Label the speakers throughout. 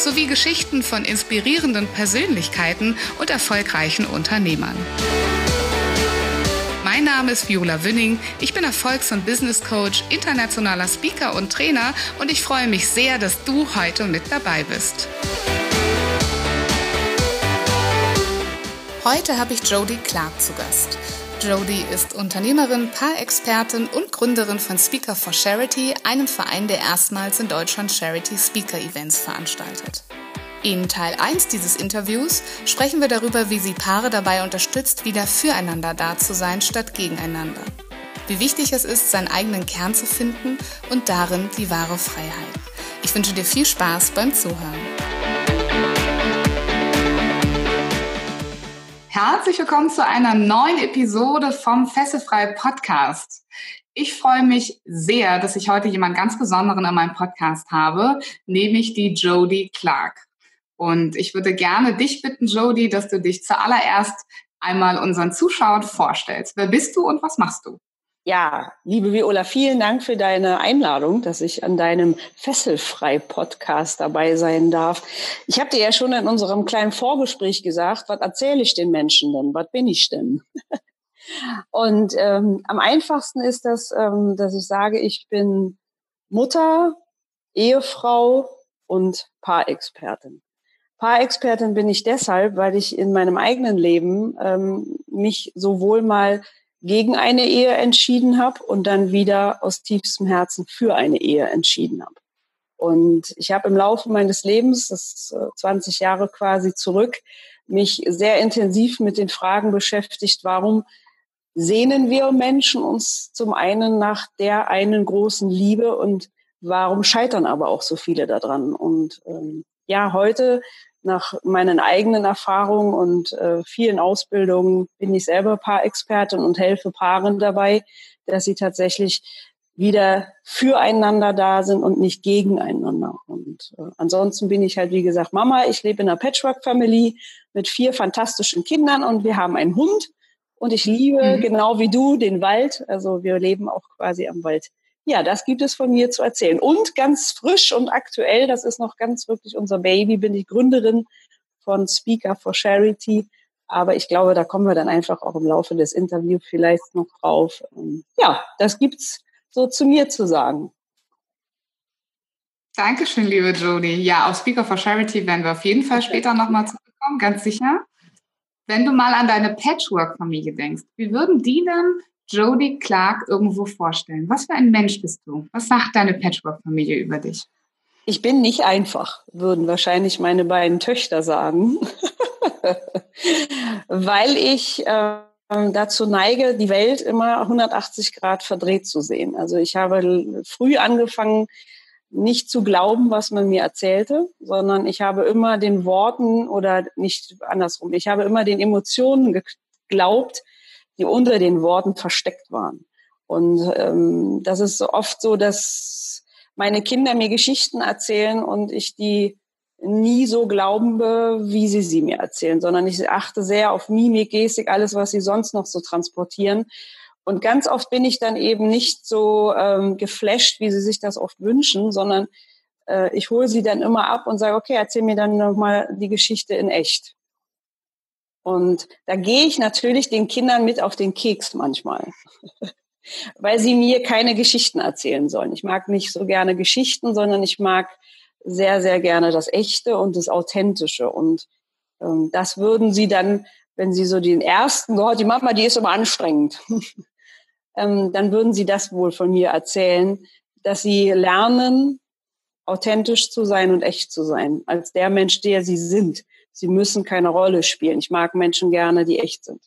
Speaker 1: sowie Geschichten von inspirierenden Persönlichkeiten und erfolgreichen Unternehmern. Mein Name ist Viola Wünning. Ich bin Erfolgs- und Business Coach, internationaler Speaker und Trainer und ich freue mich sehr, dass du heute mit dabei bist. Heute habe ich Jodie Clark zu Gast. Jodie ist Unternehmerin, Paarexpertin und Gründerin von Speaker for Charity, einem Verein, der erstmals in Deutschland Charity Speaker Events veranstaltet. In Teil 1 dieses Interviews sprechen wir darüber, wie sie Paare dabei unterstützt, wieder füreinander da zu sein statt gegeneinander. Wie wichtig es ist, seinen eigenen Kern zu finden und darin die wahre Freiheit. Ich wünsche dir viel Spaß beim Zuhören. Herzlich willkommen zu einer neuen Episode vom Fesselfrei Podcast. Ich freue mich sehr, dass ich heute jemand ganz Besonderen in meinem Podcast habe, nämlich die Jodie Clark. Und ich würde gerne dich bitten, Jodie, dass du dich zuallererst einmal unseren Zuschauern vorstellst. Wer bist du und was machst du?
Speaker 2: Ja, liebe Viola, vielen Dank für deine Einladung, dass ich an deinem Fesselfrei-Podcast dabei sein darf. Ich habe dir ja schon in unserem kleinen Vorgespräch gesagt, was erzähle ich den Menschen denn? Was bin ich denn? Und ähm, am einfachsten ist das, ähm, dass ich sage, ich bin Mutter, Ehefrau und Paarexpertin. Paarexpertin bin ich deshalb, weil ich in meinem eigenen Leben ähm, mich sowohl mal gegen eine Ehe entschieden habe und dann wieder aus tiefstem Herzen für eine Ehe entschieden habe. Und ich habe im Laufe meines Lebens, das ist 20 Jahre quasi zurück, mich sehr intensiv mit den Fragen beschäftigt, warum sehnen wir Menschen uns zum einen nach der einen großen Liebe und warum scheitern aber auch so viele daran? Und ähm, ja, heute nach meinen eigenen Erfahrungen und äh, vielen Ausbildungen bin ich selber Paarexpertin und helfe Paaren dabei, dass sie tatsächlich wieder füreinander da sind und nicht gegeneinander. Und äh, ansonsten bin ich halt, wie gesagt, Mama. Ich lebe in einer Patchwork-Family mit vier fantastischen Kindern und wir haben einen Hund. Und ich liebe, mhm. genau wie du, den Wald. Also wir leben auch quasi am Wald ja, das gibt es von mir zu erzählen. Und ganz frisch und aktuell, das ist noch ganz wirklich unser Baby, bin ich Gründerin von Speaker for Charity. Aber ich glaube, da kommen wir dann einfach auch im Laufe des Interviews vielleicht noch drauf. Ähm, ja, das gibt's so zu mir zu sagen.
Speaker 1: Dankeschön, liebe Jodie. Ja, auf Speaker for Charity werden wir auf jeden Fall später nochmal zurückkommen, ganz sicher. Wenn du mal an deine Patchwork-Familie denkst, wie würden die denn Jodie Clark irgendwo vorstellen? Was für ein Mensch bist du? Was sagt deine Patchwork-Familie über dich?
Speaker 2: Ich bin nicht einfach, würden wahrscheinlich meine beiden Töchter sagen, weil ich äh, dazu neige, die Welt immer 180 Grad verdreht zu sehen. Also ich habe früh angefangen, nicht zu glauben, was man mir erzählte, sondern ich habe immer den Worten oder nicht andersrum, ich habe immer den Emotionen geglaubt, die unter den Worten versteckt waren. Und ähm, das ist oft so, dass meine Kinder mir Geschichten erzählen und ich die nie so glauben, wie sie sie mir erzählen, sondern ich achte sehr auf Mimik, Gestik, alles, was sie sonst noch so transportieren. Und ganz oft bin ich dann eben nicht so ähm, geflasht, wie sie sich das oft wünschen, sondern äh, ich hole sie dann immer ab und sage, okay, erzähl mir dann nochmal die Geschichte in echt. Und da gehe ich natürlich den Kindern mit auf den Keks manchmal, weil sie mir keine Geschichten erzählen sollen. Ich mag nicht so gerne Geschichten, sondern ich mag sehr, sehr gerne das Echte und das Authentische. Und ähm, das würden sie dann, wenn sie so den ersten, oh, die Mama, die ist immer anstrengend, ähm, dann würden sie das wohl von mir erzählen, dass sie lernen, authentisch zu sein und echt zu sein, als der Mensch, der sie sind. Sie müssen keine Rolle spielen. Ich mag Menschen gerne, die echt sind.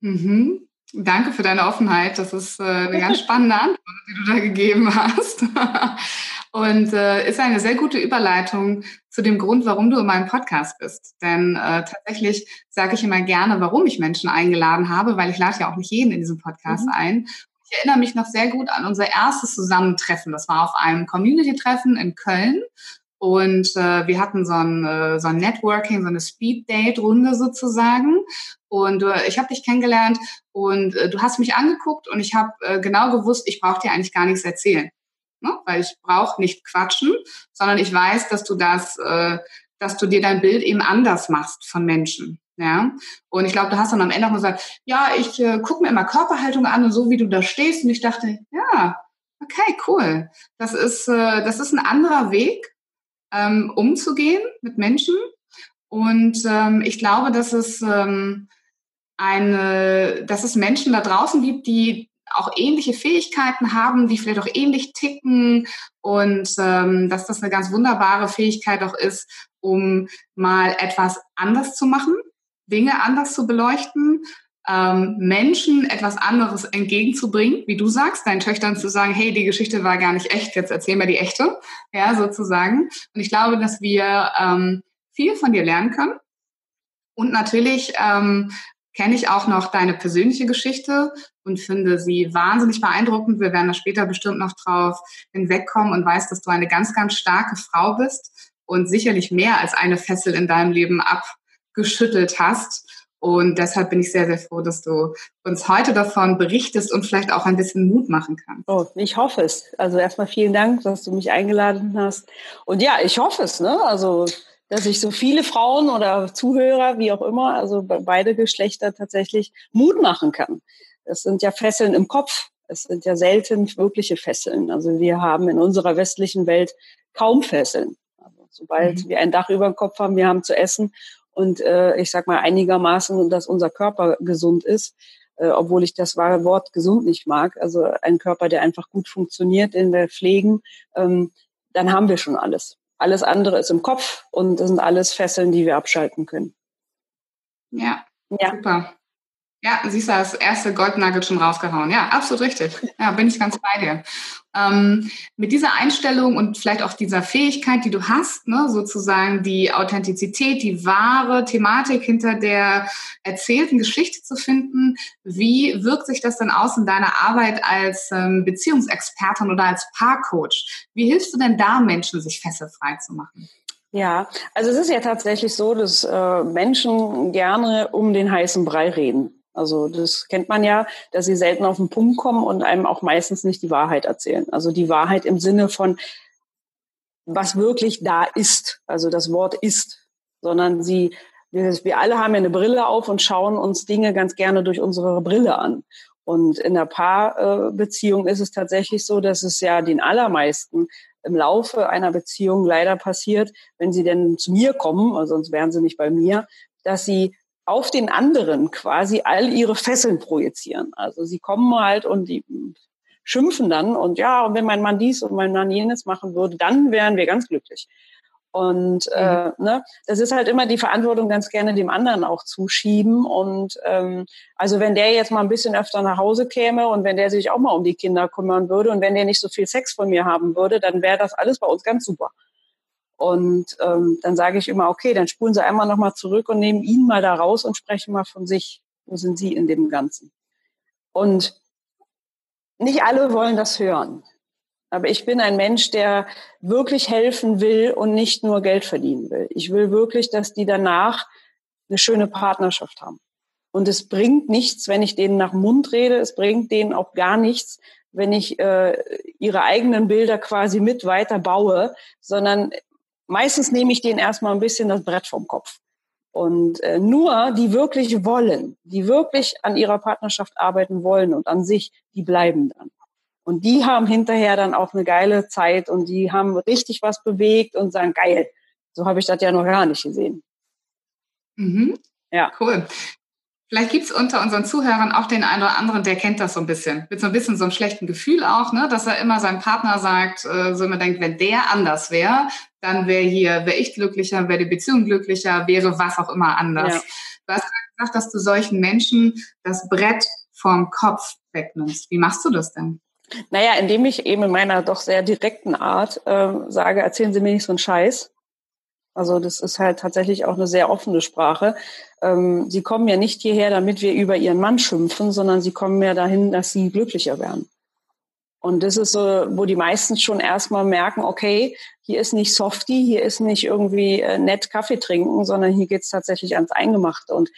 Speaker 1: Mhm. Danke für deine Offenheit. Das ist äh, eine ganz spannende Antwort, die du da gegeben hast. Und äh, ist eine sehr gute Überleitung zu dem Grund, warum du in meinem Podcast bist. Denn äh, tatsächlich sage ich immer gerne, warum ich Menschen eingeladen habe, weil ich lade ja auch nicht jeden in diesem Podcast mhm. ein. Ich erinnere mich noch sehr gut an unser erstes Zusammentreffen. Das war auf einem Community-Treffen in Köln. Und äh, wir hatten so ein, äh, so ein Networking, so eine Speed-Date-Runde sozusagen. Und äh, ich habe dich kennengelernt und äh, du hast mich angeguckt und ich habe äh, genau gewusst, ich brauche dir eigentlich gar nichts erzählen. Ne? Weil ich brauche nicht quatschen, sondern ich weiß, dass du das, äh, dass du dir dein Bild eben anders machst von Menschen. Ja, und ich glaube, du hast dann am Ende auch gesagt, ja, ich äh, gucke mir immer Körperhaltung an und so wie du da stehst. Und ich dachte, ja, okay, cool. Das ist, äh, das ist ein anderer Weg, ähm, umzugehen mit Menschen. Und ähm, ich glaube, dass es ähm, eine, dass es Menschen da draußen gibt, die auch ähnliche Fähigkeiten haben, die vielleicht auch ähnlich ticken und ähm, dass das eine ganz wunderbare Fähigkeit auch ist, um mal etwas anders zu machen, Dinge anders zu beleuchten, ähm, Menschen etwas anderes entgegenzubringen, wie du sagst, deinen Töchtern zu sagen, hey, die Geschichte war gar nicht echt, jetzt erzähl mir die echte, ja, sozusagen. Und ich glaube, dass wir ähm, viel von dir lernen können. Und natürlich ähm, kenne ich auch noch deine persönliche Geschichte und finde sie wahnsinnig beeindruckend. Wir werden da später bestimmt noch drauf hinwegkommen und weiß, dass du eine ganz, ganz starke Frau bist und sicherlich mehr als eine Fessel in deinem Leben abgeschüttelt hast. Und deshalb bin ich sehr, sehr froh, dass du uns heute davon berichtest und vielleicht auch ein bisschen Mut machen kannst.
Speaker 2: Oh, ich hoffe es. Also erstmal vielen Dank, dass du mich eingeladen hast. Und ja, ich hoffe es. Ne? Also dass ich so viele Frauen oder Zuhörer, wie auch immer, also beide Geschlechter tatsächlich Mut machen kann. Das sind ja Fesseln im Kopf. Es sind ja selten wirkliche Fesseln. Also wir haben in unserer westlichen Welt kaum Fesseln. Also sobald mhm. wir ein Dach über dem Kopf haben, wir haben zu essen und äh, ich sag mal einigermaßen, dass unser Körper gesund ist, äh, obwohl ich das wahre Wort gesund nicht mag. Also ein Körper, der einfach gut funktioniert, den wir pflegen, ähm, dann haben wir schon alles. Alles andere ist im Kopf und das sind alles Fesseln, die wir abschalten können.
Speaker 1: Ja, ja. super. Ja, siehst du, das erste Goldnugget schon rausgehauen. Ja, absolut richtig. Ja, bin ich ganz bei dir. Ähm, mit dieser Einstellung und vielleicht auch dieser Fähigkeit, die du hast, ne, sozusagen die Authentizität, die wahre Thematik hinter der erzählten Geschichte zu finden, wie wirkt sich das denn aus in deiner Arbeit als ähm, Beziehungsexpertin oder als Paarcoach? Wie hilfst du denn da Menschen, sich fesselfrei zu machen?
Speaker 2: Ja, also es ist ja tatsächlich so, dass äh, Menschen gerne um den heißen Brei reden. Also das kennt man ja, dass sie selten auf den Punkt kommen und einem auch meistens nicht die Wahrheit erzählen. Also die Wahrheit im Sinne von, was wirklich da ist. Also das Wort ist, sondern sie, wir, alle haben ja eine Brille auf und schauen uns Dinge ganz gerne durch unsere Brille an. Und in der Paarbeziehung ist es tatsächlich so, dass es ja den allermeisten im Laufe einer Beziehung leider passiert, wenn sie denn zu mir kommen, also sonst wären sie nicht bei mir, dass sie auf den anderen quasi all ihre Fesseln projizieren. Also sie kommen halt und die schimpfen dann und ja, und wenn mein Mann dies und mein Mann jenes machen würde, dann wären wir ganz glücklich. Und äh, mhm. ne, das ist halt immer die Verantwortung ganz gerne dem anderen auch zuschieben. Und ähm, also wenn der jetzt mal ein bisschen öfter nach Hause käme und wenn der sich auch mal um die Kinder kümmern würde und wenn der nicht so viel Sex von mir haben würde, dann wäre das alles bei uns ganz super. Und ähm, dann sage ich immer, okay, dann spulen Sie einmal nochmal zurück und nehmen ihn mal da raus und sprechen mal von sich. Wo sind Sie in dem Ganzen? Und nicht alle wollen das hören. Aber ich bin ein Mensch, der wirklich helfen will und nicht nur Geld verdienen will. Ich will wirklich, dass die danach eine schöne Partnerschaft haben. Und es bringt nichts, wenn ich denen nach Mund rede. Es bringt denen auch gar nichts, wenn ich äh, ihre eigenen Bilder quasi mit weiter baue, sondern meistens nehme ich denen erstmal ein bisschen das Brett vom Kopf. Und äh, nur die wirklich wollen, die wirklich an ihrer Partnerschaft arbeiten wollen und an sich, die bleiben dann. Und die haben hinterher dann auch eine geile Zeit und die haben richtig was bewegt und sagen, geil, so habe ich das ja noch gar nicht gesehen.
Speaker 1: Mhm. Ja. Cool. Vielleicht gibt's unter unseren Zuhörern auch den einen oder anderen, der kennt das so ein bisschen. Mit so ein bisschen so einem schlechten Gefühl auch, ne? dass er immer seinem Partner sagt, äh, so immer denkt, wenn der anders wäre, dann wäre hier, wäre ich glücklicher, wäre die Beziehung glücklicher, wäre was auch immer anders. Ja. Du hast gesagt, dass du solchen Menschen das Brett vom Kopf wegnimmst. Wie machst du das denn?
Speaker 2: Naja, indem ich eben in meiner doch sehr direkten Art äh, sage, erzählen Sie mir nicht so einen Scheiß. Also das ist halt tatsächlich auch eine sehr offene Sprache. Ähm, sie kommen ja nicht hierher, damit wir über ihren Mann schimpfen, sondern sie kommen ja dahin, dass sie glücklicher werden. Und das ist so, wo die meisten schon erstmal merken, okay, hier ist nicht Softie, hier ist nicht irgendwie äh, nett Kaffee trinken, sondern hier geht's tatsächlich ans Eingemachte. Und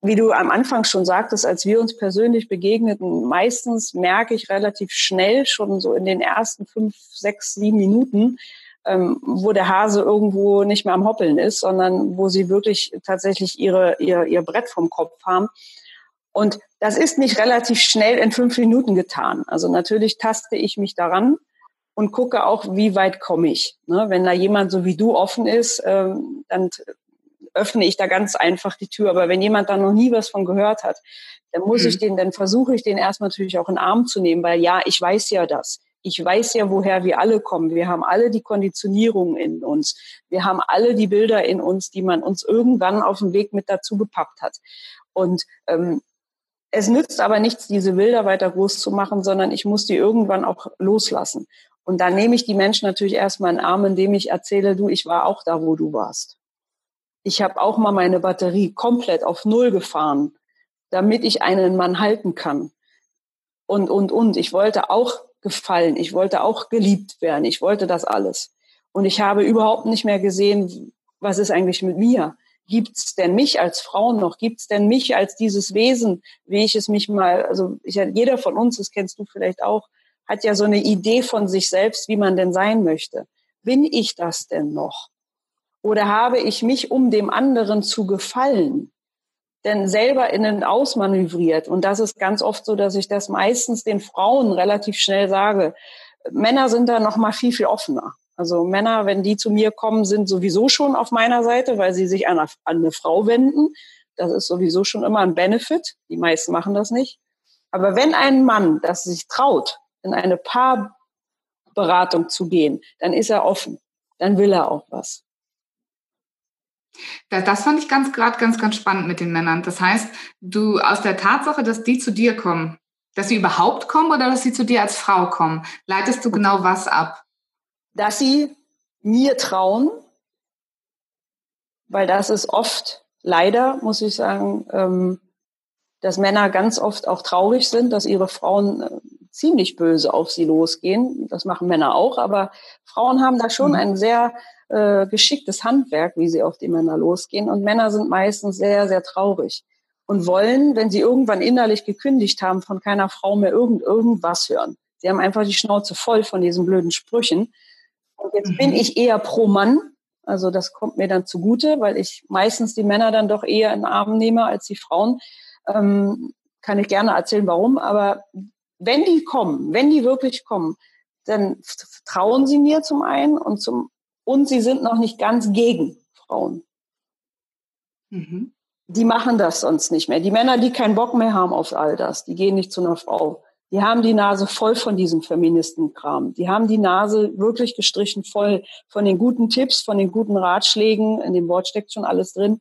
Speaker 2: wie du am Anfang schon sagtest, als wir uns persönlich begegneten, meistens merke ich relativ schnell, schon so in den ersten fünf, sechs, sieben Minuten, ähm, wo der Hase irgendwo nicht mehr am Hoppeln ist, sondern wo sie wirklich tatsächlich ihre, ihr, ihr Brett vom Kopf haben. Und das ist nicht relativ schnell in fünf Minuten getan. Also natürlich taste ich mich daran und gucke auch, wie weit komme ich. Ne? Wenn da jemand so wie du offen ist, ähm, dann öffne ich da ganz einfach die Tür. Aber wenn jemand da noch nie was von gehört hat, dann muss mhm. ich den, dann versuche ich den erstmal natürlich auch in den Arm zu nehmen, weil ja, ich weiß ja das. Ich weiß ja, woher wir alle kommen. Wir haben alle die Konditionierung in uns. Wir haben alle die Bilder in uns, die man uns irgendwann auf dem Weg mit dazu gepackt hat. Und ähm, es nützt aber nichts, diese Bilder weiter groß zu machen, sondern ich muss die irgendwann auch loslassen. Und da nehme ich die Menschen natürlich erstmal in den Arm, indem ich erzähle, du, ich war auch da, wo du warst. Ich habe auch mal meine Batterie komplett auf Null gefahren, damit ich einen Mann halten kann. Und, und, und. Ich wollte auch gefallen. Ich wollte auch geliebt werden. Ich wollte das alles. Und ich habe überhaupt nicht mehr gesehen, was ist eigentlich mit mir? Gibt's denn mich als Frau noch? Gibt's denn mich als dieses Wesen, wie ich es mich mal, also ich, jeder von uns, das kennst du vielleicht auch, hat ja so eine Idee von sich selbst, wie man denn sein möchte. Bin ich das denn noch? Oder habe ich mich, um dem anderen zu gefallen, denn selber innen ausmanövriert? Und das ist ganz oft so, dass ich das meistens den Frauen relativ schnell sage. Männer sind da noch mal viel, viel offener. Also Männer, wenn die zu mir kommen, sind sowieso schon auf meiner Seite, weil sie sich an eine, Frau wenden. Das ist sowieso schon immer ein Benefit. Die meisten machen das nicht. Aber wenn ein Mann das sich traut, in eine Paarberatung zu gehen, dann ist er offen. Dann will er auch was.
Speaker 1: Das, fand ich ganz gerade ganz, ganz spannend mit den Männern. Das heißt, du aus der Tatsache, dass die zu dir kommen, dass sie überhaupt kommen oder dass sie zu dir als Frau kommen, leitest du genau was ab?
Speaker 2: Dass sie mir trauen, weil das ist oft, leider muss ich sagen, ähm, dass Männer ganz oft auch traurig sind, dass ihre Frauen äh, ziemlich böse auf sie losgehen. Das machen Männer auch, aber Frauen haben da schon mhm. ein sehr äh, geschicktes Handwerk, wie sie auf die Männer losgehen. Und Männer sind meistens sehr, sehr traurig und wollen, wenn sie irgendwann innerlich gekündigt haben, von keiner Frau mehr irgend, irgendwas hören. Sie haben einfach die Schnauze voll von diesen blöden Sprüchen. Und jetzt mhm. bin ich eher pro Mann. Also das kommt mir dann zugute, weil ich meistens die Männer dann doch eher in den Arm nehme als die Frauen. Ähm, kann ich gerne erzählen, warum. Aber wenn die kommen, wenn die wirklich kommen, dann trauen sie mir zum einen und zum und sie sind noch nicht ganz gegen Frauen. Mhm. Die machen das sonst nicht mehr. Die Männer, die keinen Bock mehr haben auf all das, die gehen nicht zu einer Frau. Die haben die Nase voll von diesem Feministenkram. Die haben die Nase wirklich gestrichen voll von den guten Tipps, von den guten Ratschlägen. In dem Wort steckt schon alles drin.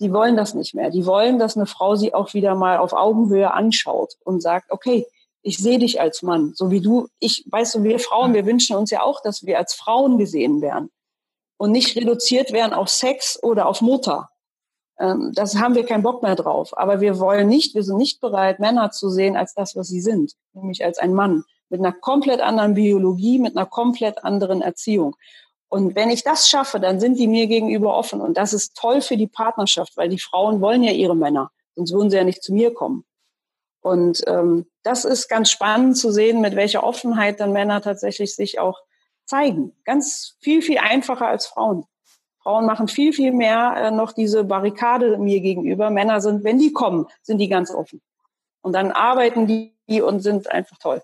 Speaker 2: Die wollen das nicht mehr. Die wollen, dass eine Frau sie auch wieder mal auf Augenhöhe anschaut und sagt, okay, ich sehe dich als Mann, so wie du. Ich, weißt du, wir Frauen, wir wünschen uns ja auch, dass wir als Frauen gesehen werden und nicht reduziert werden auf Sex oder auf Mutter. Ähm, das haben wir keinen Bock mehr drauf. Aber wir wollen nicht, wir sind nicht bereit, Männer zu sehen als das, was sie sind, nämlich als ein Mann mit einer komplett anderen Biologie, mit einer komplett anderen Erziehung. Und wenn ich das schaffe, dann sind die mir gegenüber offen. Und das ist toll für die Partnerschaft, weil die Frauen wollen ja ihre Männer, sonst würden sie ja nicht zu mir kommen. Und ähm, das ist ganz spannend zu sehen, mit welcher Offenheit dann Männer tatsächlich sich auch zeigen. Ganz viel, viel einfacher als Frauen. Frauen machen viel, viel mehr äh, noch diese Barrikade mir gegenüber. Männer sind, wenn die kommen, sind die ganz offen. Und dann arbeiten die und sind einfach toll.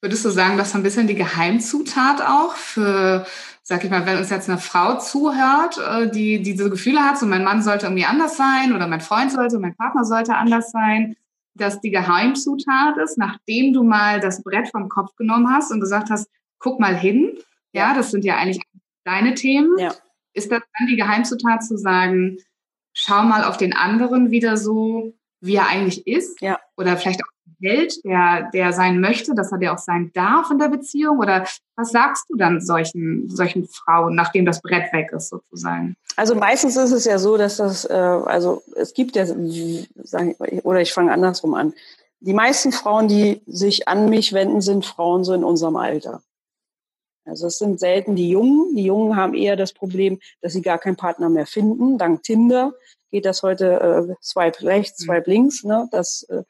Speaker 1: Würdest du sagen, das ist ein bisschen die Geheimzutat auch für, sag ich mal, wenn uns jetzt eine Frau zuhört, äh, die diese Gefühle hat, so mein Mann sollte irgendwie anders sein oder mein Freund sollte, mein Partner sollte anders sein, dass die Geheimzutat ist, nachdem du mal das Brett vom Kopf genommen hast und gesagt hast, guck mal hin, ja, das sind ja eigentlich deine Themen, ja. ist das dann die Geheimzutat zu sagen, schau mal auf den anderen wieder so, wie er eigentlich ist? Ja. Oder vielleicht auch Held, der, der sein möchte, dass er der auch sein darf in der Beziehung? Oder was sagst du dann solchen, solchen Frauen, nachdem das Brett weg ist, sozusagen?
Speaker 2: Also meistens ist es ja so, dass das, äh, also es gibt ja, oder ich fange andersrum an. Die meisten Frauen, die sich an mich wenden, sind Frauen so in unserem Alter. Also es sind selten die Jungen. Die Jungen haben eher das Problem, dass sie gar keinen Partner mehr finden. Dank Tinder geht das heute äh, swipe rechts, mhm. swipe links. Ne? Das, äh,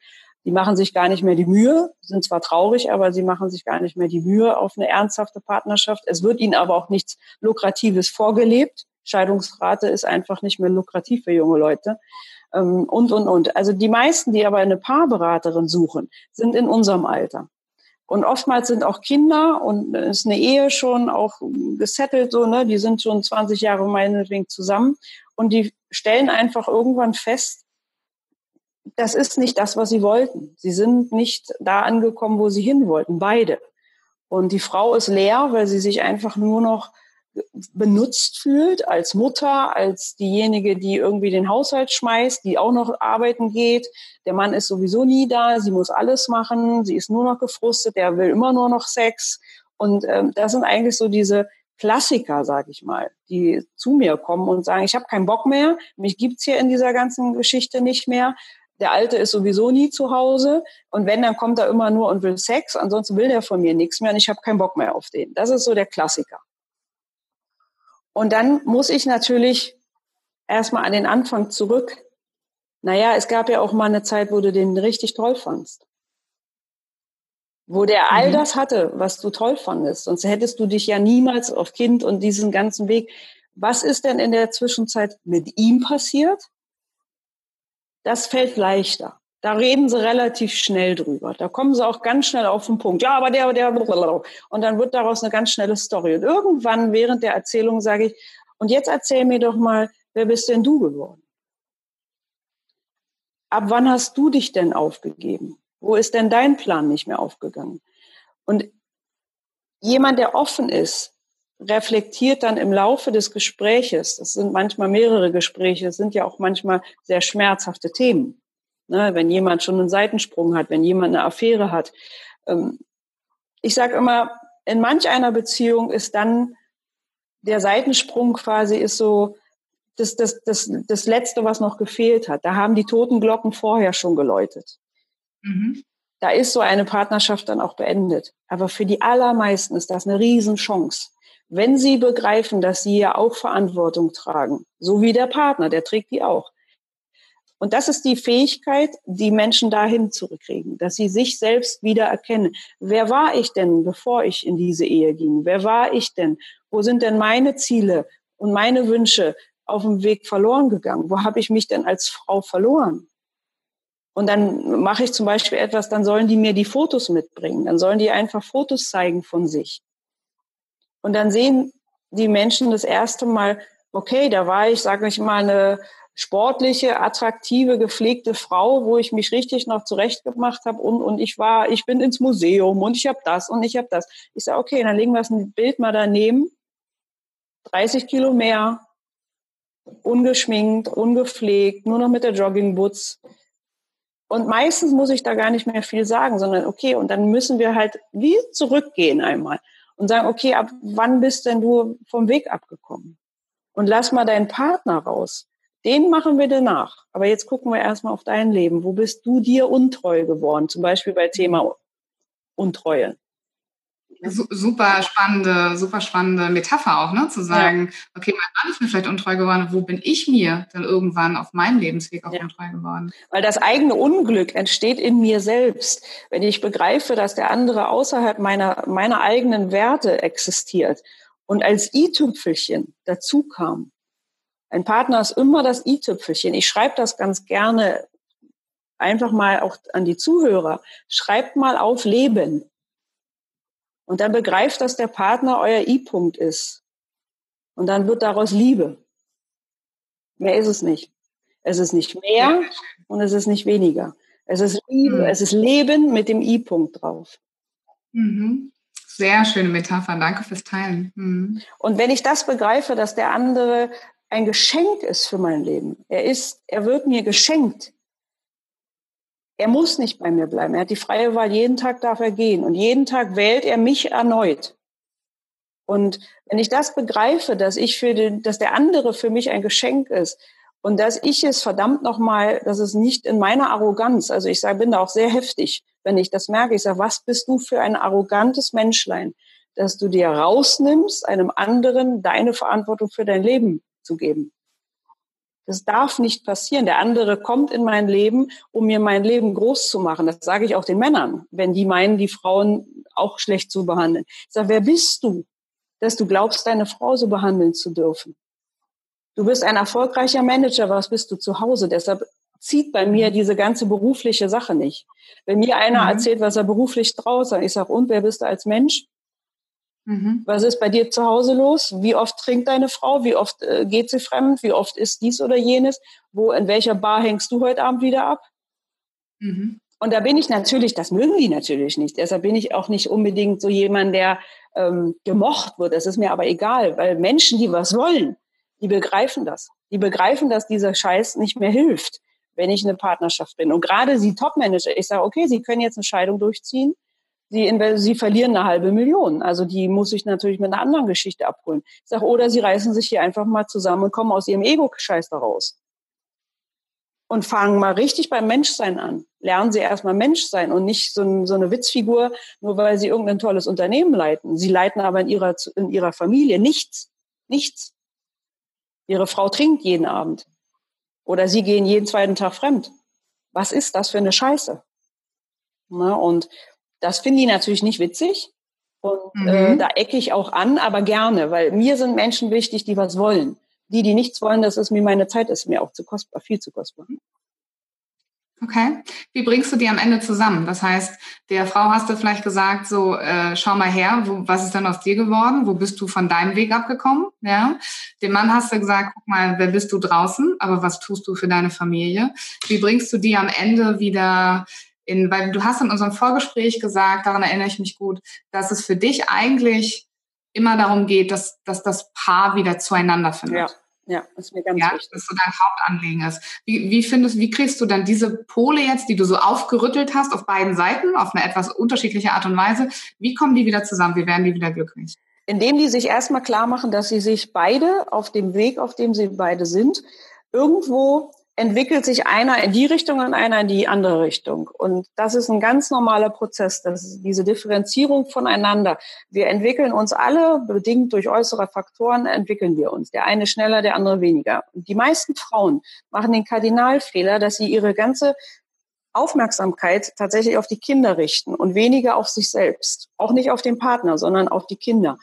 Speaker 2: die machen sich gar nicht mehr die Mühe, sind zwar traurig, aber sie machen sich gar nicht mehr die Mühe auf eine ernsthafte Partnerschaft. Es wird ihnen aber auch nichts Lukratives vorgelebt. Scheidungsrate ist einfach nicht mehr lukrativ für junge Leute. Ähm, und, und, und. Also die meisten, die aber eine Paarberaterin suchen, sind in unserem Alter. Und oftmals sind auch Kinder und ist eine Ehe schon auch gesettelt, so, ne? Die sind schon 20 Jahre meinetwegen zusammen und die stellen einfach irgendwann fest, das ist nicht das, was sie wollten. Sie sind nicht da angekommen, wo sie hin wollten, beide. Und die Frau ist leer, weil sie sich einfach nur noch benutzt fühlt als Mutter, als diejenige, die irgendwie den Haushalt schmeißt, die auch noch arbeiten geht. Der Mann ist sowieso nie da, sie muss alles machen, sie ist nur noch gefrustet, der will immer nur noch Sex. Und ähm, das sind eigentlich so diese Klassiker, sag ich mal, die zu mir kommen und sagen, ich habe keinen Bock mehr, mich gibt's hier in dieser ganzen Geschichte nicht mehr. Der Alte ist sowieso nie zu Hause und wenn, dann kommt er immer nur und will Sex, ansonsten will der von mir nichts mehr und ich habe keinen Bock mehr auf den. Das ist so der Klassiker. Und dann muss ich natürlich erstmal an den Anfang zurück. Naja, es gab ja auch mal eine Zeit, wo du den richtig toll fandst. Wo der all mhm. das hatte, was du toll fandest. Sonst hättest du dich ja niemals auf Kind und diesen ganzen Weg. Was ist denn in der Zwischenzeit mit ihm passiert? Das fällt leichter. Da reden sie relativ schnell drüber. Da kommen sie auch ganz schnell auf den Punkt. Ja, aber der, der, und dann wird daraus eine ganz schnelle Story. Und irgendwann während der Erzählung sage ich, und jetzt erzähl mir doch mal, wer bist denn du geworden? Ab wann hast du dich denn aufgegeben? Wo ist denn dein Plan nicht mehr aufgegangen? Und jemand, der offen ist, reflektiert dann im Laufe des Gespräches, das sind manchmal mehrere Gespräche, das sind ja auch manchmal sehr schmerzhafte Themen Ne, wenn jemand schon einen Seitensprung hat, wenn jemand eine Affäre hat. Ähm, ich sage immer, in manch einer Beziehung ist dann der Seitensprung quasi ist so das, das, das, das Letzte, was noch gefehlt hat. Da haben die Totenglocken vorher schon geläutet. Mhm. Da ist so eine Partnerschaft dann auch beendet. Aber für die allermeisten ist das eine Riesenchance. Wenn sie begreifen, dass sie ja auch Verantwortung tragen, so wie der Partner, der trägt die auch. Und das ist die Fähigkeit, die Menschen dahin zurückkriegen, dass sie sich selbst wieder erkennen. Wer war ich denn, bevor ich in diese Ehe ging? Wer war ich denn? Wo sind denn meine Ziele und meine Wünsche auf dem Weg verloren gegangen? Wo habe ich mich denn als Frau verloren? Und dann mache ich zum Beispiel etwas, dann sollen die mir die Fotos mitbringen. Dann sollen die einfach Fotos zeigen von sich. Und dann sehen die Menschen das erste Mal, okay, da war ich, sage ich mal, eine sportliche, attraktive, gepflegte Frau, wo ich mich richtig noch zurechtgemacht habe und, und ich war, ich bin ins Museum und ich habe das und ich habe das. Ich sage, okay, dann legen wir ein Bild mal daneben. 30 Kilo mehr, ungeschminkt, ungepflegt, nur noch mit der Joggingboots. Und meistens muss ich da gar nicht mehr viel sagen, sondern okay, und dann müssen wir halt wie zurückgehen einmal und sagen, okay, ab wann bist denn du vom Weg abgekommen? Und lass mal deinen Partner raus. Den machen wir danach. Aber jetzt gucken wir erstmal auf dein Leben. Wo bist du dir untreu geworden? Zum Beispiel bei Thema Untreue.
Speaker 1: Super spannende, super spannende Metapher auch, ne? Zu sagen, ja. okay, mein Mann ist mir vielleicht untreu geworden, wo bin ich mir dann irgendwann auf meinem Lebensweg auch ja. untreu geworden?
Speaker 2: Weil das eigene Unglück entsteht in mir selbst. Wenn ich begreife, dass der andere außerhalb meiner, meiner eigenen Werte existiert und als i-Tüpfelchen dazu kam, ein Partner ist immer das i-Tüpfelchen. Ich schreibe das ganz gerne einfach mal auch an die Zuhörer. Schreibt mal auf Leben. Und dann begreift, dass der Partner euer I-Punkt ist. Und dann wird daraus Liebe. Mehr ist es nicht. Es ist nicht mehr und es ist nicht weniger. Es ist Liebe, mhm. es ist Leben mit dem I-Punkt drauf.
Speaker 1: Mhm. Sehr schöne Metapher. Danke fürs Teilen. Mhm.
Speaker 2: Und wenn ich das begreife, dass der andere ein Geschenk ist für mein Leben. Er ist, er wird mir geschenkt. Er muss nicht bei mir bleiben. Er hat die freie Wahl. Jeden Tag darf er gehen. Und jeden Tag wählt er mich erneut. Und wenn ich das begreife, dass ich für den, dass der andere für mich ein Geschenk ist und dass ich es verdammt nochmal, dass es nicht in meiner Arroganz, also ich sage, bin da auch sehr heftig, wenn ich das merke. Ich sage, was bist du für ein arrogantes Menschlein, dass du dir rausnimmst, einem anderen deine Verantwortung für dein Leben geben. Das darf nicht passieren. Der andere kommt in mein Leben, um mir mein Leben groß zu machen. Das sage ich auch den Männern, wenn die meinen, die Frauen auch schlecht zu behandeln. Ich sage, wer bist du, dass du glaubst, deine Frau so behandeln zu dürfen? Du bist ein erfolgreicher Manager, was bist du zu Hause? Deshalb zieht bei mir diese ganze berufliche Sache nicht. Wenn mir einer mhm. erzählt, was er beruflich draußen, ich sage, und wer bist du als Mensch? Mhm. Was ist bei dir zu Hause los? Wie oft trinkt deine Frau? Wie oft äh, geht sie fremd? Wie oft ist dies oder jenes? Wo, in welcher Bar hängst du heute Abend wieder ab? Mhm. Und da bin ich natürlich, das mögen die natürlich nicht. Deshalb bin ich auch nicht unbedingt so jemand, der ähm, gemocht wird. Das ist mir aber egal, weil Menschen, die was wollen, die begreifen das. Die begreifen, dass dieser Scheiß nicht mehr hilft, wenn ich eine Partnerschaft bin. Und gerade sie Topmanager, ich sage, okay, sie können jetzt eine Scheidung durchziehen Sie, sie verlieren eine halbe Million. Also die muss ich natürlich mit einer anderen Geschichte abholen. Ich sage, oder sie reißen sich hier einfach mal zusammen und kommen aus ihrem Ego-Scheiß daraus. Und fangen mal richtig beim Menschsein an. Lernen sie erstmal Menschsein und nicht so, so eine Witzfigur, nur weil sie irgendein tolles Unternehmen leiten. Sie leiten aber in ihrer, in ihrer Familie nichts. Nichts. Ihre Frau trinkt jeden Abend. Oder sie gehen jeden zweiten Tag fremd. Was ist das für eine Scheiße? Na, und das finden die natürlich nicht witzig. Und äh, mhm. äh, da ecke ich auch an, aber gerne, weil mir sind Menschen wichtig, die was wollen. Die, die nichts wollen, das ist mir meine Zeit, ist mir auch zu kostbar, viel zu kostbar.
Speaker 1: Okay. Wie bringst du die am Ende zusammen? Das heißt, der Frau hast du vielleicht gesagt, so, äh, schau mal her, wo, was ist denn aus dir geworden? Wo bist du von deinem Weg abgekommen? Ja. Dem Mann hast du gesagt, guck mal, wer bist du draußen? Aber was tust du für deine Familie? Wie bringst du die am Ende wieder in, weil du hast in unserem Vorgespräch gesagt, daran erinnere ich mich gut, dass es für dich eigentlich immer darum geht, dass, dass das Paar wieder zueinander findet.
Speaker 2: Ja. Ja, das ist mir ganz
Speaker 1: ja,
Speaker 2: wichtig.
Speaker 1: Dass so dein Hauptanliegen ist. Wie, wie findest, wie kriegst du dann diese Pole jetzt, die du so aufgerüttelt hast auf beiden Seiten, auf eine etwas unterschiedliche Art und Weise, wie kommen die wieder zusammen? Wie werden die wieder glücklich?
Speaker 2: Indem die sich erstmal klar machen, dass sie sich beide auf dem Weg, auf dem sie beide sind, irgendwo entwickelt sich einer in die Richtung und einer in die andere Richtung. Und das ist ein ganz normaler Prozess, das diese Differenzierung voneinander. Wir entwickeln uns alle, bedingt durch äußere Faktoren, entwickeln wir uns. Der eine schneller, der andere weniger. Und die meisten Frauen machen den Kardinalfehler, dass sie ihre ganze Aufmerksamkeit tatsächlich auf die Kinder richten und weniger auf sich selbst. Auch nicht auf den Partner, sondern auf die Kinder.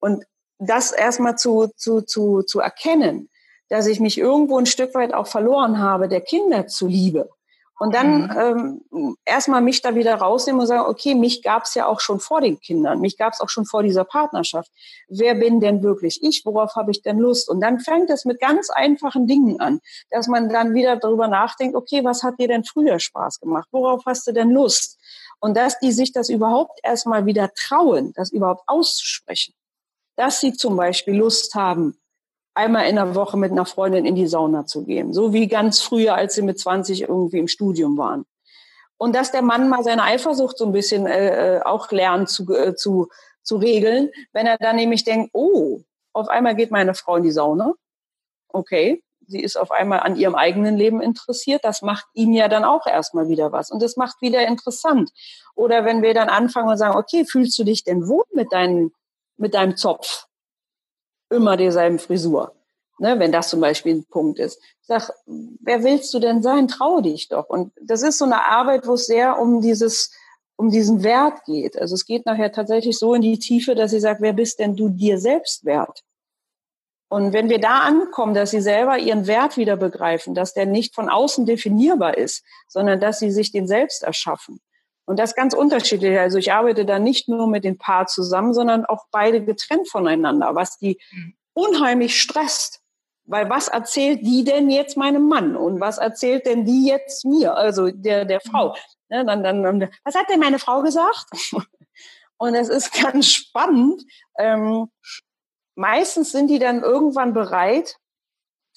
Speaker 2: Und das erstmal zu, zu, zu, zu erkennen, dass ich mich irgendwo ein Stück weit auch verloren habe, der Kinder zuliebe. Und dann mhm. ähm, erstmal mich da wieder rausnehmen und sagen, okay, mich gab es ja auch schon vor den Kindern, mich gab es auch schon vor dieser Partnerschaft. Wer bin denn wirklich ich? Worauf habe ich denn Lust? Und dann fängt es mit ganz einfachen Dingen an, dass man dann wieder darüber nachdenkt, okay, was hat dir denn früher Spaß gemacht? Worauf hast du denn Lust? Und dass die sich das überhaupt erstmal wieder trauen, das überhaupt auszusprechen. Dass sie zum Beispiel Lust haben, einmal in der Woche mit einer Freundin in die Sauna zu gehen. So wie ganz früher, als sie mit 20 irgendwie im Studium waren. Und dass der Mann mal seine Eifersucht so ein bisschen äh, äh, auch lernt zu, äh, zu, zu regeln, wenn er dann nämlich denkt, oh, auf einmal geht meine Frau in die Sauna. Okay, sie ist auf einmal an ihrem eigenen Leben interessiert. Das macht ihm ja dann auch erstmal wieder was. Und das macht wieder interessant. Oder wenn wir dann anfangen und sagen, okay, fühlst du dich denn wohl mit, deinen, mit deinem Zopf? Immer derselben Frisur. Ne, wenn das zum Beispiel ein Punkt ist. Ich sag, wer willst du denn sein? Traue dich doch. Und das ist so eine Arbeit, wo es sehr um dieses, um diesen Wert geht. Also es geht nachher tatsächlich so in die Tiefe, dass sie sagt, wer bist denn du dir selbst wert? Und wenn wir da ankommen, dass sie selber ihren Wert wieder begreifen, dass der nicht von außen definierbar ist, sondern dass sie sich den selbst erschaffen, und das ganz unterschiedlich. Also ich arbeite da nicht nur mit den Paar zusammen, sondern auch beide getrennt voneinander, was die mhm. unheimlich stresst. Weil was erzählt die denn jetzt meinem Mann und was erzählt denn die jetzt mir, also der, der mhm. Frau? Ne, dann, dann, dann, was hat denn meine Frau gesagt? Und es ist ganz spannend. Ähm, meistens sind die dann irgendwann bereit.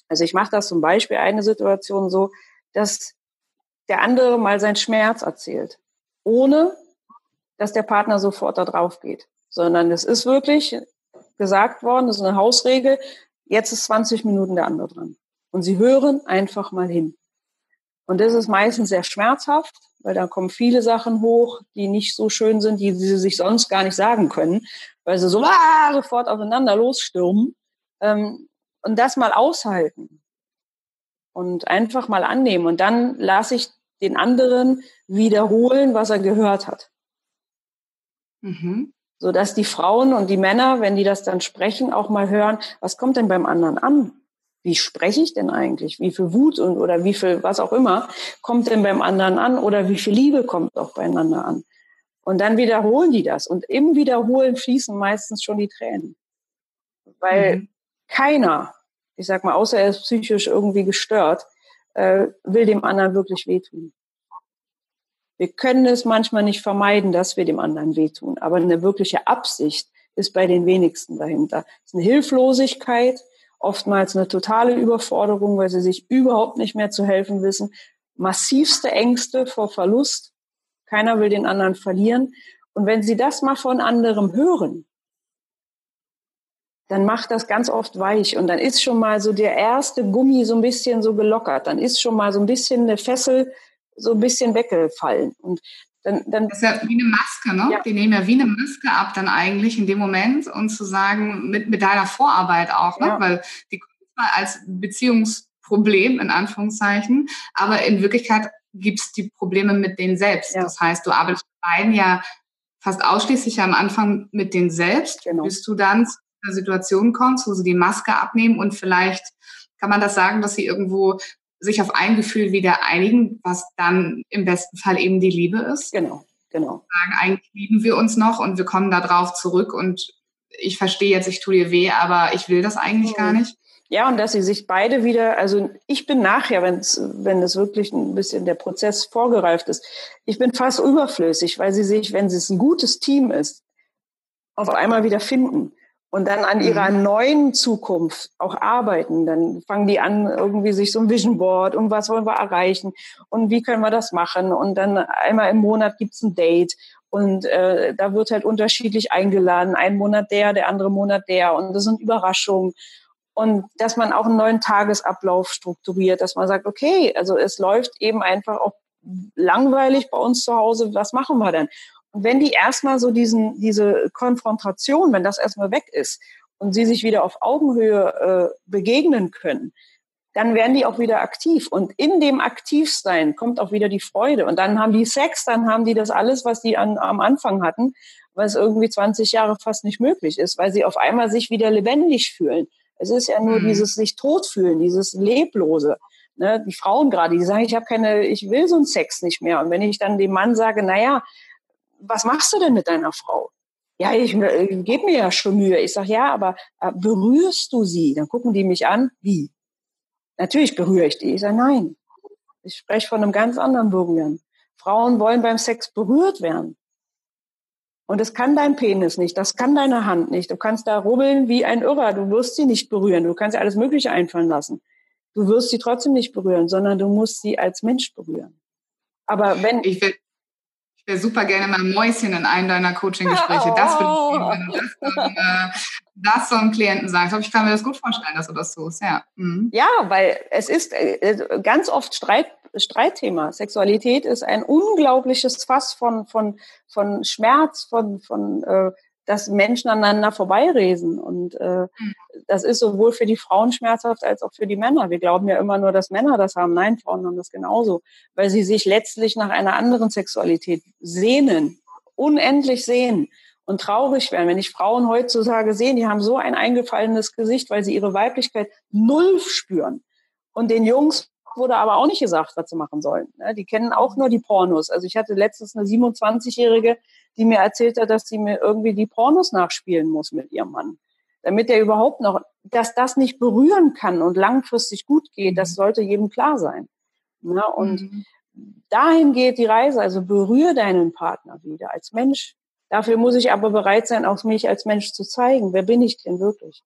Speaker 2: Also ich mache das zum Beispiel eine Situation so, dass der andere mal seinen Schmerz erzählt, ohne dass der Partner sofort da drauf geht, sondern es ist wirklich gesagt worden, das ist eine Hausregel, jetzt ist 20 Minuten der andere dran. Und sie hören einfach mal hin. Und das ist meistens sehr schmerzhaft, weil da kommen viele Sachen hoch, die nicht so schön sind, die sie sich sonst gar nicht sagen können, weil sie so ah, sofort aufeinander losstürmen. Ähm, und das mal aushalten und einfach mal annehmen. Und dann lasse ich den anderen wiederholen, was er gehört hat. Mhm. So dass die Frauen und die Männer, wenn die das dann sprechen, auch mal hören, was kommt denn beim anderen an? Wie spreche ich denn eigentlich? Wie viel Wut und oder wie viel was auch immer kommt denn beim anderen an oder wie viel Liebe kommt auch beieinander an? Und dann wiederholen die das und im Wiederholen fließen meistens schon die Tränen. Weil mhm. keiner, ich sag mal, außer er ist psychisch irgendwie gestört, äh, will dem anderen wirklich wehtun. Wir können es manchmal nicht vermeiden, dass wir dem anderen wehtun, aber eine wirkliche Absicht ist bei den wenigsten dahinter. Es ist eine Hilflosigkeit, oftmals eine totale Überforderung, weil sie sich überhaupt nicht mehr zu helfen wissen, massivste Ängste vor Verlust, keiner will den anderen verlieren. Und wenn sie das mal von anderem hören, dann macht das ganz oft weich und dann ist schon mal so der erste Gummi so ein bisschen so gelockert, dann ist schon mal so ein bisschen eine Fessel so ein bisschen weggefallen. Und dann, dann
Speaker 1: das ist ja wie eine Maske, ne? Ja. Die nehmen ja wie eine Maske ab dann eigentlich in dem Moment und zu sagen, mit, mit deiner Vorarbeit auch, ne? Ja. Weil die kommt mal als Beziehungsproblem in Anführungszeichen, aber in Wirklichkeit gibt es die Probleme mit denen selbst. Ja. Das heißt, du arbeitest bei beiden ja fast ausschließlich am Anfang mit denen selbst, genau. bis du dann zu einer Situation kommst, wo sie die Maske abnehmen und vielleicht kann man das sagen, dass sie irgendwo sich auf ein Gefühl wieder einigen, was dann im besten Fall eben die Liebe ist.
Speaker 2: Genau, genau.
Speaker 1: Sagen, eigentlich lieben wir uns noch und wir kommen da drauf zurück und ich verstehe jetzt, ich tue dir weh, aber ich will das eigentlich mhm. gar nicht.
Speaker 2: Ja, und dass sie sich beide wieder, also ich bin nachher, wenn's, wenn es wirklich ein bisschen der Prozess vorgereift ist, ich bin fast überflüssig, weil sie sich, wenn es ein gutes Team ist, auf einmal wieder finden und dann an ihrer mhm. neuen Zukunft auch arbeiten. Dann fangen die an, irgendwie sich so ein Vision Board und was wollen wir erreichen und wie können wir das machen. Und dann einmal im Monat gibt's ein Date und äh, da wird halt unterschiedlich eingeladen. Ein Monat der, der andere Monat der und das sind Überraschungen. Und dass man auch einen neuen Tagesablauf strukturiert, dass man sagt, okay, also es läuft eben einfach auch langweilig bei uns zu Hause, was machen wir denn? Und wenn die erstmal so diesen, diese Konfrontation, wenn das erstmal weg ist und sie sich wieder auf Augenhöhe äh, begegnen können, dann werden die auch wieder aktiv. Und in dem Aktivsein kommt auch wieder die Freude. Und dann haben die Sex, dann haben die das alles, was die an, am Anfang hatten, was irgendwie 20 Jahre fast nicht möglich ist, weil sie auf einmal sich wieder lebendig fühlen. Es ist ja nur mhm. dieses sich totfühlen, dieses Leblose. Ne? Die Frauen gerade, die sagen, ich habe keine, ich will so einen Sex nicht mehr. Und wenn ich dann dem Mann sage, na ja, was machst du denn mit deiner Frau? Ja, ich, ich äh, gebe mir ja schon Mühe. Ich sage, ja, aber äh, berührst du sie? Dann gucken die mich an, wie? Natürlich berühre ich die. Ich sage, nein. Ich spreche von einem ganz anderen Berühren. Frauen wollen beim Sex berührt werden. Und das kann dein Penis nicht, das kann deine Hand nicht. Du kannst da rubbeln wie ein Irrer, du wirst sie nicht berühren. Du kannst dir alles Mögliche einfallen lassen. Du wirst sie trotzdem nicht berühren, sondern du musst sie als Mensch berühren. Aber wenn
Speaker 1: ich will, wäre super gerne mal Mäuschen in einem deiner Coaching-Gespräche. Das würde ich sehen, wenn du das, äh, das so einem Klienten sagst. Ich kann mir das gut vorstellen, dass du das tust, ja.
Speaker 2: Mhm. Ja, weil es ist äh, ganz oft Streit, Streitthema. Sexualität ist ein unglaubliches Fass von, von, von Schmerz, von, von äh, dass Menschen aneinander vorbeiresen. Und äh, mhm. das ist sowohl für die Frauen schmerzhaft als auch für die Männer. Wir glauben ja immer nur, dass Männer das haben. Nein, Frauen haben das genauso, weil sie sich letztlich nach einer anderen Sexualität sehnen, unendlich sehen und traurig werden. Wenn ich Frauen heutzutage sehe, die haben so ein eingefallenes Gesicht, weil sie ihre Weiblichkeit null spüren. Und den Jungs wurde aber auch nicht gesagt, was sie machen sollen. Ne? Die kennen auch nur die Pornos. Also ich hatte letztens eine 27-Jährige, die mir erzählt hat, dass sie mir irgendwie die Pornos nachspielen muss mit ihrem Mann. Damit er überhaupt noch, dass das nicht berühren kann und langfristig gut geht, das mhm. sollte jedem klar sein. Ne? Und mhm. dahin geht die Reise. Also berühre deinen Partner wieder als Mensch. Dafür muss ich aber bereit sein, auch mich als Mensch zu zeigen. Wer bin ich denn wirklich?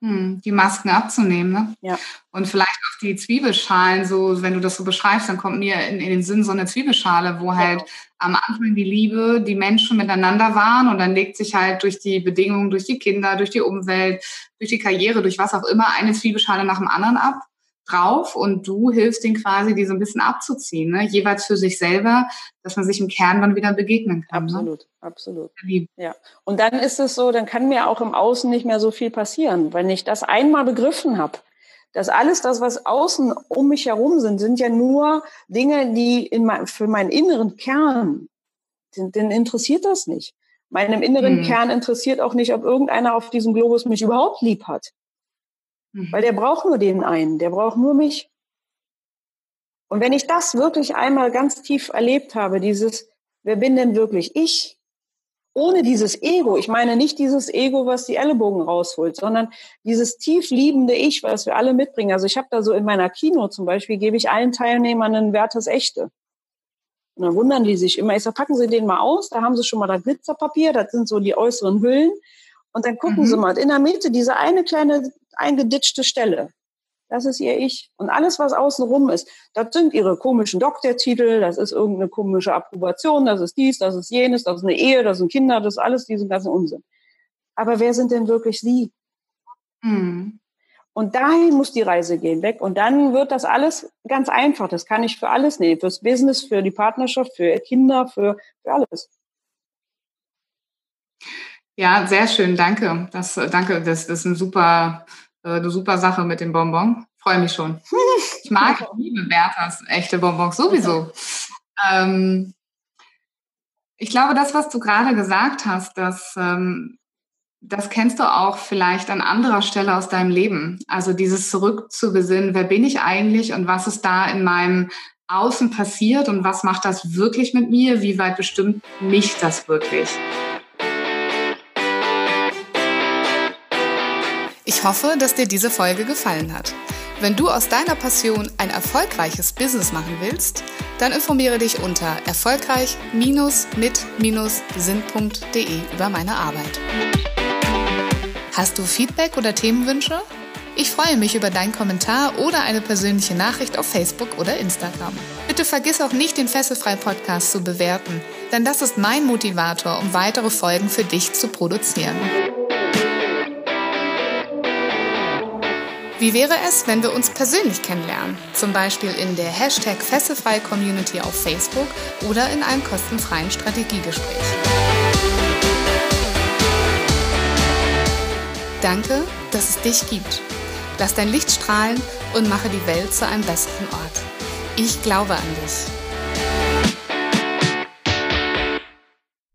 Speaker 1: Hm, die Masken abzunehmen, ne?
Speaker 2: Ja.
Speaker 1: Und vielleicht auch die Zwiebelschalen, so, wenn du das so beschreibst, dann kommt mir in, in den Sinn so eine Zwiebelschale, wo halt genau. am Anfang die Liebe, die Menschen miteinander waren und dann legt sich halt durch die Bedingungen, durch die Kinder, durch die Umwelt, durch die Karriere, durch was auch immer, eine Zwiebelschale nach dem anderen ab drauf und du hilfst ihnen quasi, die so ein bisschen abzuziehen, ne? jeweils für sich selber, dass man sich im Kern dann wieder begegnen kann.
Speaker 2: Absolut, ne? absolut. Ja. Und dann ist es so, dann kann mir auch im Außen nicht mehr so viel passieren, wenn ich das einmal begriffen habe. dass alles das, was außen um mich herum sind, sind ja nur Dinge, die in mein, für meinen inneren Kern, den, den interessiert das nicht. Meinem inneren hm. Kern interessiert auch nicht, ob irgendeiner auf diesem Globus mich überhaupt lieb hat. Weil der braucht nur den einen, der braucht nur mich. Und wenn ich das wirklich einmal ganz tief erlebt habe, dieses, wer bin denn wirklich ich? Ohne dieses Ego, ich meine nicht dieses Ego, was die Ellenbogen rausholt, sondern dieses tief liebende Ich, was wir alle mitbringen. Also ich habe da so in meiner Kino zum Beispiel, gebe ich allen Teilnehmern ein Wertes Echte. Und dann wundern die sich immer. Ich sage, packen Sie den mal aus, da haben Sie schon mal das Glitzerpapier, das sind so die äußeren Hüllen. Und dann gucken mhm. Sie mal, in der Mitte diese eine kleine eingeditschte Stelle. Das ist ihr Ich. Und alles, was außenrum ist, das sind ihre komischen Doktortitel, das ist irgendeine komische Approbation, das ist dies, das ist jenes, das ist eine Ehe, das sind Kinder, das ist alles diesen ganzen Unsinn. Aber wer sind denn wirklich sie? Mhm. Und dahin muss die Reise gehen, weg. Und dann wird das alles ganz einfach. Das kann ich für alles nehmen. Fürs Business, für die Partnerschaft, für Kinder, für, für alles.
Speaker 1: Ja, sehr schön. Danke. Das, danke. Das, das ist ein super, äh, eine super Sache mit dem Bonbon. Freue mich schon. Ich mag, ich liebe Werthers echte Bonbons sowieso. Ähm, ich glaube, das, was du gerade gesagt hast, das, ähm, das kennst du auch vielleicht an anderer Stelle aus deinem Leben. Also dieses zurück zu besinnen, wer bin ich eigentlich und was ist da in meinem Außen passiert und was macht das wirklich mit mir? Wie weit bestimmt mich das wirklich? Ich hoffe, dass dir diese Folge gefallen hat. Wenn du aus deiner Passion ein erfolgreiches Business machen willst, dann informiere dich unter erfolgreich-mit-sinn.de über meine Arbeit. Hast du Feedback oder Themenwünsche? Ich freue mich über deinen Kommentar oder eine persönliche Nachricht auf Facebook oder Instagram. Bitte vergiss auch nicht, den Fesselfrei Podcast zu bewerten, denn das ist mein Motivator, um weitere Folgen für dich zu produzieren. Wie wäre es, wenn wir uns persönlich kennenlernen? Zum Beispiel in der Hashtag Fesselfrei Community auf Facebook oder in einem kostenfreien Strategiegespräch. Danke, dass es dich gibt. Lass dein Licht strahlen und mache die Welt zu einem besseren Ort. Ich glaube an dich.